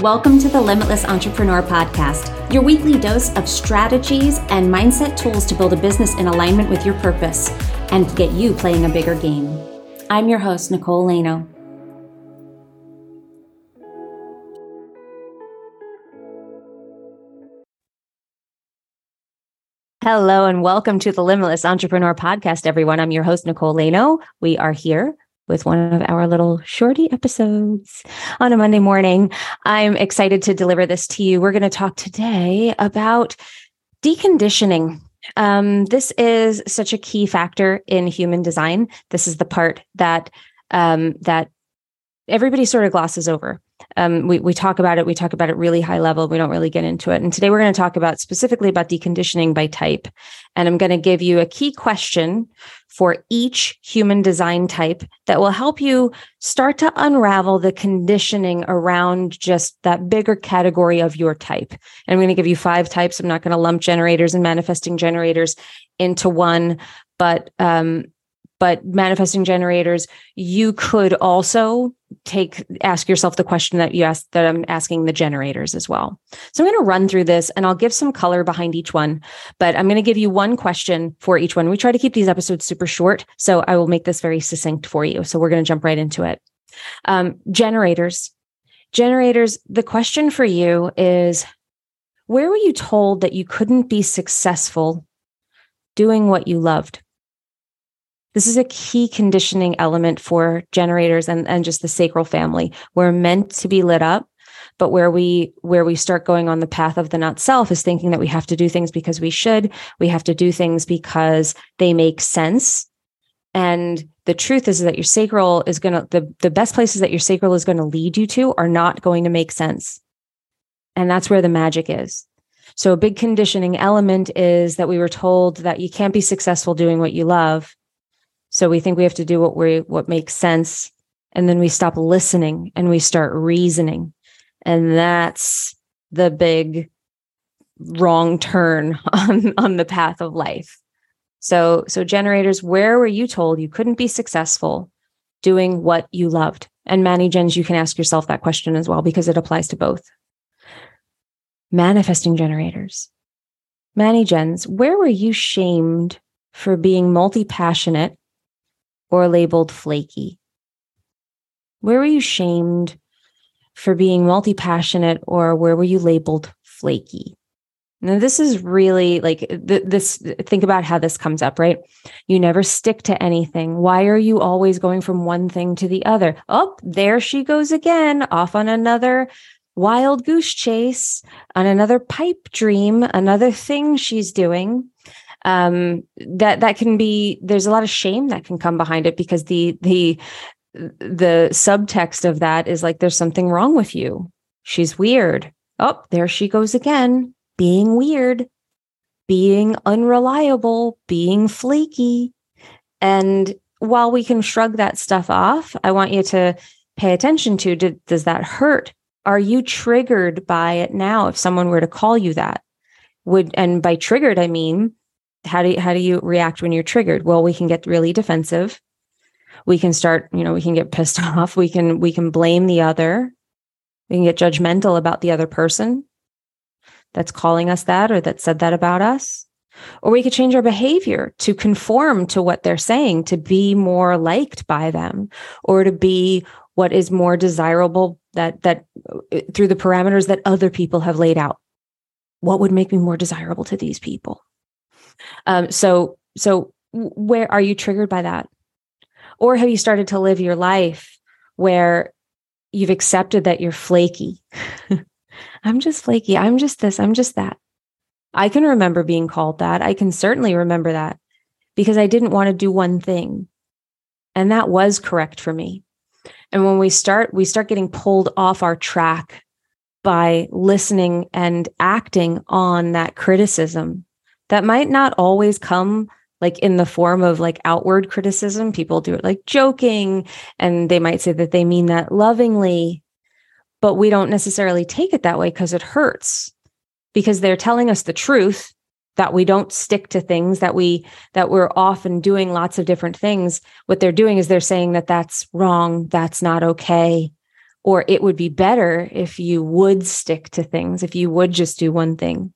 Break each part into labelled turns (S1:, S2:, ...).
S1: Welcome to the Limitless Entrepreneur Podcast, your weekly dose of strategies and mindset tools to build a business in alignment with your purpose and get you playing a bigger game. I'm your host, Nicole Laino. Hello and welcome to the Limitless Entrepreneur Podcast, everyone. I'm your host, Nicole Laino. We are here with one of our little shorty episodes on a Monday morning. I'm excited to deliver this to you. We're going to talk today about deconditioning. Um, this is such a key factor in human design. This is the part that um, that everybody sort of glosses over. Um, we we talk about it. We talk about it really high level. We don't really get into it. And today we're going to talk about specifically about deconditioning by type. And I'm going to give you a key question for each human design type that will help you start to unravel the conditioning around just that bigger category of your type. And I'm going to give you five types. I'm not going to lump generators and manifesting generators into one, but um, but manifesting generators, you could also take ask yourself the question that you asked that I'm asking the generators as well. So I'm going to run through this and I'll give some color behind each one, but I'm going to give you one question for each one. We try to keep these episodes super short, so I will make this very succinct for you. So we're going to jump right into it. Um, generators, generators. The question for you is: Where were you told that you couldn't be successful doing what you loved? This is a key conditioning element for generators and, and just the sacral family. We're meant to be lit up, but where we where we start going on the path of the not self is thinking that we have to do things because we should, we have to do things because they make sense. And the truth is that your sacral is going to the the best places that your sacral is going to lead you to are not going to make sense. And that's where the magic is. So a big conditioning element is that we were told that you can't be successful doing what you love so we think we have to do what we what makes sense and then we stop listening and we start reasoning. And that's the big wrong turn on on the path of life. So so generators, where were you told you couldn't be successful doing what you loved? And Manny Gens, you can ask yourself that question as well because it applies to both. Manifesting generators. Manny Gens, where were you shamed for being multi passionate or labeled flaky? Where were you shamed for being multi passionate or where were you labeled flaky? Now, this is really like th- this. Think about how this comes up, right? You never stick to anything. Why are you always going from one thing to the other? Oh, there she goes again, off on another wild goose chase, on another pipe dream, another thing she's doing um, that that can be there's a lot of shame that can come behind it because the the the subtext of that is like there's something wrong with you. She's weird. Oh there she goes again being weird being unreliable being flaky. And while we can shrug that stuff off i want you to pay attention to did, does that hurt? Are you triggered by it now if someone were to call you that? Would and by triggered i mean how do you, how do you react when you're triggered? Well, we can get really defensive. We can start, you know, we can get pissed off. We can we can blame the other. We can get judgmental about the other person that's calling us that or that said that about us. Or we could change our behavior to conform to what they're saying, to be more liked by them, or to be what is more desirable that that uh, through the parameters that other people have laid out. What would make me more desirable to these people? Um, so, so where are you triggered by that? Or have you started to live your life where you've accepted that you're flaky? I'm just flaky. I'm just this. I'm just that. I can remember being called that. I can certainly remember that because I didn't want to do one thing. And that was correct for me. And when we start, we start getting pulled off our track by listening and acting on that criticism that might not always come like in the form of like outward criticism. People do it like joking and they might say that they mean that lovingly, but we don't necessarily take it that way because it hurts because they're telling us the truth that we don't stick to things that we that we're often doing lots of different things what they're doing is they're saying that that's wrong that's not okay or it would be better if you would stick to things if you would just do one thing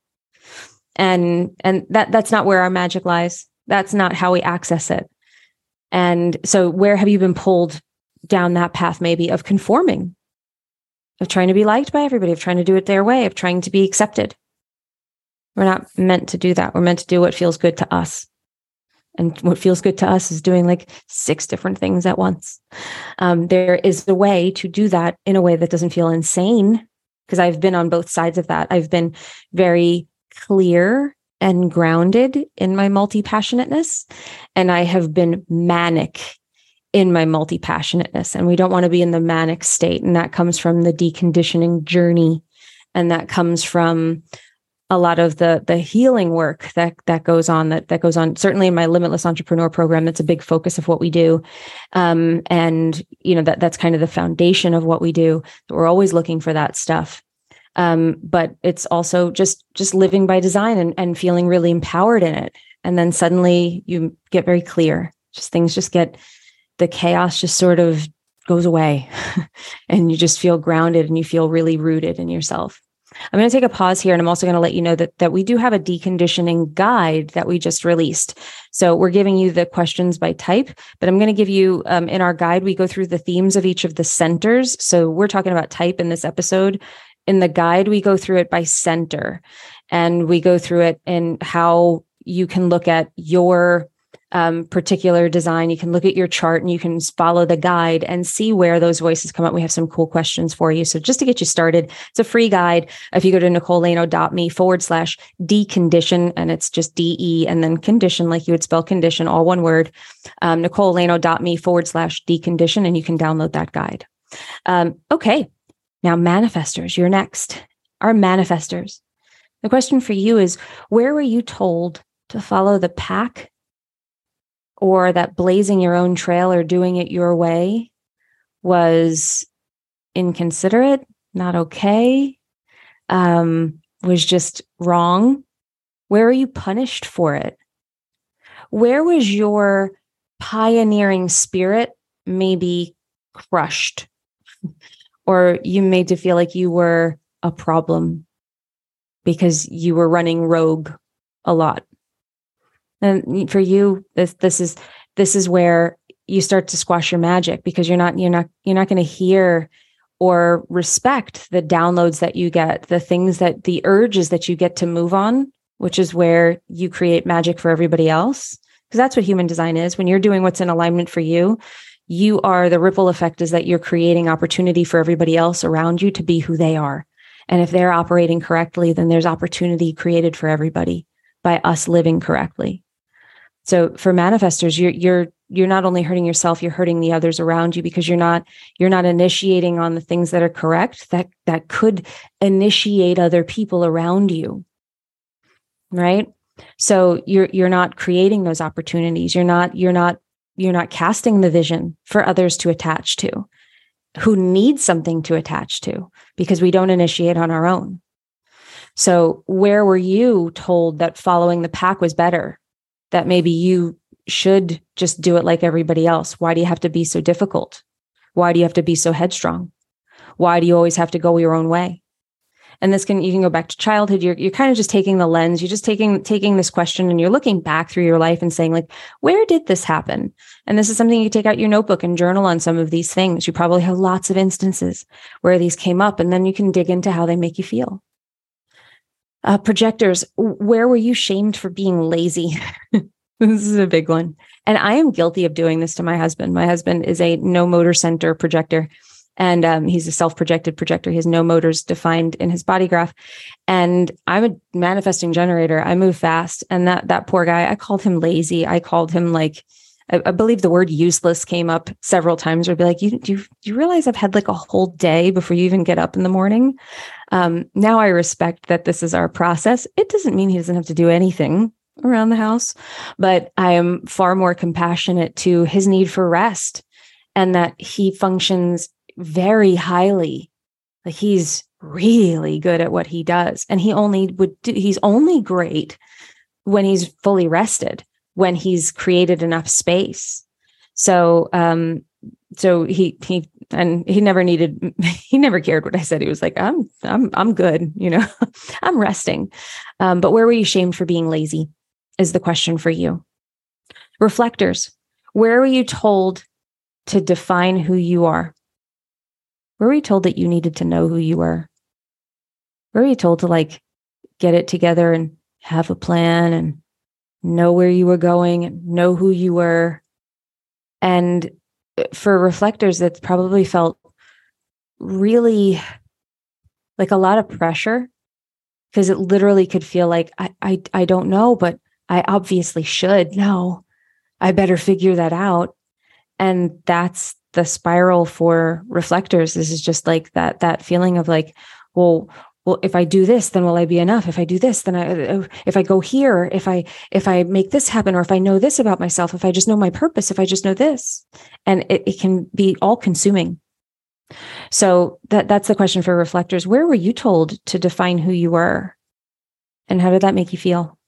S1: and and that that's not where our magic lies. That's not how we access it. And so where have you been pulled down that path maybe of conforming of trying to be liked by everybody of trying to do it their way of trying to be accepted? We're not meant to do that. We're meant to do what feels good to us. And what feels good to us is doing like six different things at once. Um, there is a way to do that in a way that doesn't feel insane because I've been on both sides of that. I've been very clear and grounded in my multi passionateness, and I have been manic in my multi passionateness. And we don't want to be in the manic state. And that comes from the deconditioning journey. And that comes from a lot of the the healing work that that goes on that that goes on certainly in my limitless entrepreneur program that's a big focus of what we do um, and you know that that's kind of the foundation of what we do we're always looking for that stuff um, but it's also just just living by design and, and feeling really empowered in it and then suddenly you get very clear just things just get the chaos just sort of goes away and you just feel grounded and you feel really rooted in yourself I'm going to take a pause here and I'm also going to let you know that, that we do have a deconditioning guide that we just released. So we're giving you the questions by type, but I'm going to give you um, in our guide, we go through the themes of each of the centers. So we're talking about type in this episode. In the guide, we go through it by center and we go through it in how you can look at your um, particular design, you can look at your chart and you can follow the guide and see where those voices come up. We have some cool questions for you. So just to get you started, it's a free guide. If you go to nicolelaino.me forward slash decondition, and it's just DE and then condition, like you would spell condition, all one word, um, nicolelaino.me forward slash decondition, and you can download that guide. Um, okay. Now, manifestors, you're next. Our manifestors. The question for you is where were you told to follow the pack or that blazing your own trail or doing it your way was inconsiderate, not okay, um, was just wrong? Where are you punished for it? Where was your pioneering spirit maybe crushed? or you made to feel like you were a problem because you were running rogue a lot? and for you this this is this is where you start to squash your magic because you're not you're not you're not going to hear or respect the downloads that you get the things that the urges that you get to move on which is where you create magic for everybody else because that's what human design is when you're doing what's in alignment for you you are the ripple effect is that you're creating opportunity for everybody else around you to be who they are and if they're operating correctly then there's opportunity created for everybody by us living correctly so for manifestors, you're you're you're not only hurting yourself, you're hurting the others around you because you're not you're not initiating on the things that are correct that that could initiate other people around you. Right? So you're you're not creating those opportunities. You're not you're not you're not casting the vision for others to attach to who need something to attach to because we don't initiate on our own. So where were you told that following the pack was better? that maybe you should just do it like everybody else. Why do you have to be so difficult? Why do you have to be so headstrong? Why do you always have to go your own way? And this can you can go back to childhood. You're you're kind of just taking the lens. You're just taking taking this question and you're looking back through your life and saying like, where did this happen? And this is something you take out your notebook and journal on some of these things. You probably have lots of instances where these came up, and then you can dig into how they make you feel. Uh, projectors, where were you shamed for being lazy? this is a big one. And I am guilty of doing this to my husband. My husband is a no motor center projector and um, he's a self-projected projector. He has no motors defined in his body graph, and I'm a manifesting generator. I move fast, and that that poor guy. I called him lazy. I called him like, I, I believe the word useless came up several times. Or be like, you do you, you realize I've had like a whole day before you even get up in the morning? Um, now I respect that this is our process. It doesn't mean he doesn't have to do anything around the house, but I am far more compassionate to his need for rest and that he functions very highly. Like he's really good at what he does. And he only would do, he's only great when he's fully rested, when he's created enough space. So, um, so he he and he never needed he never cared what i said he was like i'm i'm i'm good you know i'm resting um, but where were you shamed for being lazy is the question for you reflectors where were you told to define who you are were you told that you needed to know who you were were you told to like get it together and have a plan and know where you were going and know who you were and uh, for reflectors that probably felt really like a lot of pressure because it literally could feel like I, I I don't know, but I obviously should know. I better figure that out. And that's the spiral for reflectors. This is just like that that feeling of like, well, well if i do this then will i be enough? If i do this then i uh, if i go here if i if i make this happen or if i know this about myself if i just know my purpose if i just know this. And it, it can be all consuming. So that that's the question for reflectors. Where were you told to define who you were? And how did that make you feel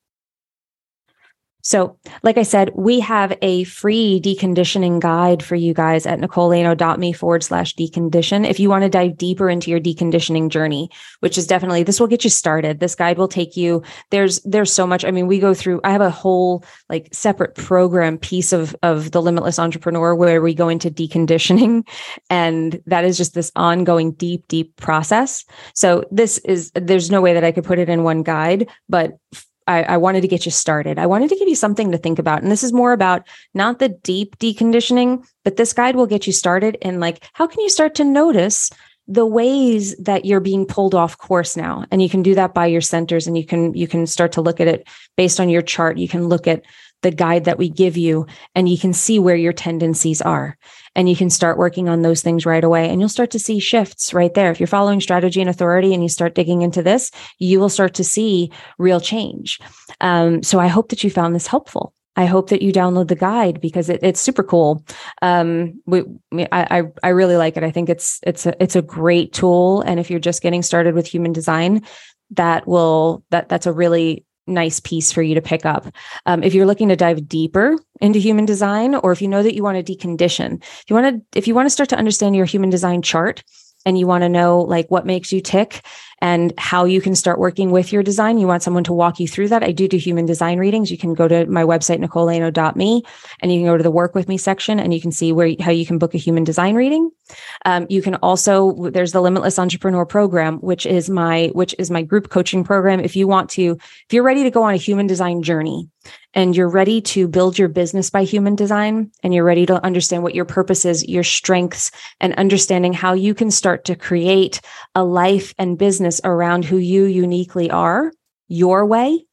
S1: so, like I said, we have a free deconditioning guide for you guys at nicolelaino.me forward slash decondition. If you want to dive deeper into your deconditioning journey, which is definitely, this will get you started. This guide will take you, there's, there's so much. I mean, we go through, I have a whole like separate program piece of, of the limitless entrepreneur where we go into deconditioning. And that is just this ongoing deep, deep process. So this is, there's no way that I could put it in one guide, but I, I, wanted to get you started. I wanted to give you something to think about. And this is more about not the deep deconditioning, but this guide will get you started in like, how can you start to notice the ways that you're being pulled off course now? And you can do that by your centers and you can, you can start to look at it based on your chart. You can look at the guide that we give you and you can see where your tendencies are and you can start working on those things right away and you'll start to see shifts right there if you're following strategy and authority and you start digging into this you will start to see real change um, so i hope that you found this helpful I hope that you download the guide because it, it's super cool. Um, we, I, I really like it. I think it's it's a it's a great tool, and if you're just getting started with human design, that will that that's a really nice piece for you to pick up. Um, if you're looking to dive deeper into human design, or if you know that you want to decondition, if you want to, if you want to start to understand your human design chart and you want to know like what makes you tick and how you can start working with your design, you want someone to walk you through that. I do do human design readings. You can go to my website, nicolelaino.me, and you can go to the work with me section and you can see where how you can book a human design reading. Um, you can also, there's the Limitless Entrepreneur Program, which is my, which is my group coaching program. If you want to, if you're ready to go on a human design journey, and you're ready to build your business by human design and you're ready to understand what your purpose is, your strengths, and understanding how you can start to create a life and business around who you uniquely are, your way,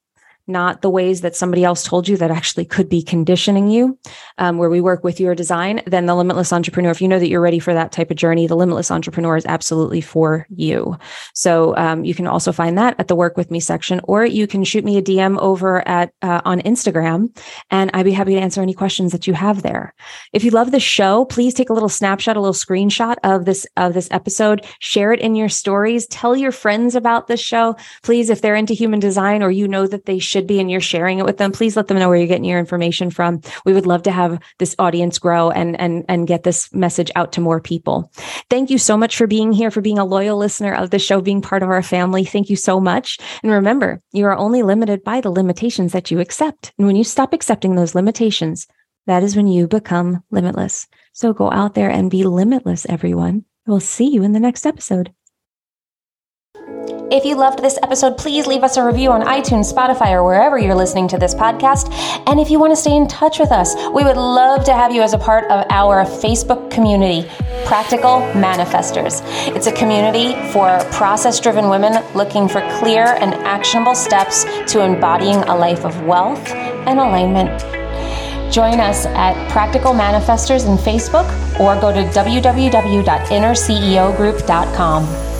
S1: not the ways that somebody else told you that actually could be conditioning you, um, where we work with your design, then the Limitless Entrepreneur, if you know that you're ready for that type of journey, the Limitless Entrepreneur is absolutely for you. So um, you can also find that at the Work With Me section, or you can shoot me a DM over at uh, on Instagram, and I'd be happy to answer any questions that you have there. If you love the show, please take a little snapshot, a little screenshot of this of this episode, share it in your stories, tell your friends about this show. Please, if they're into human design or you know that they should be and you're sharing it with them, please let them know where you're getting your information from. We would love to have this audience grow and and and get this message out to more people. Thank you so much for being here, for being a loyal listener of the show, being part of our family. Thank you so much. And remember, you are only limited by the limitations that you accept. And when you stop accepting those limitations, that is when you become limitless. So go out there and be limitless, everyone. We'll see you in the next episode. If you loved this episode, please leave us a review on iTunes, Spotify, or wherever you're listening to this podcast. And if you want to stay in touch with us, we would love to have you as a part of our Facebook community, Practical Manifestors. It's a community for process driven women looking for clear and actionable steps to embodying a life of wealth and alignment. Join us at Practical Manifestors in Facebook or go to www.innerceogroup.com.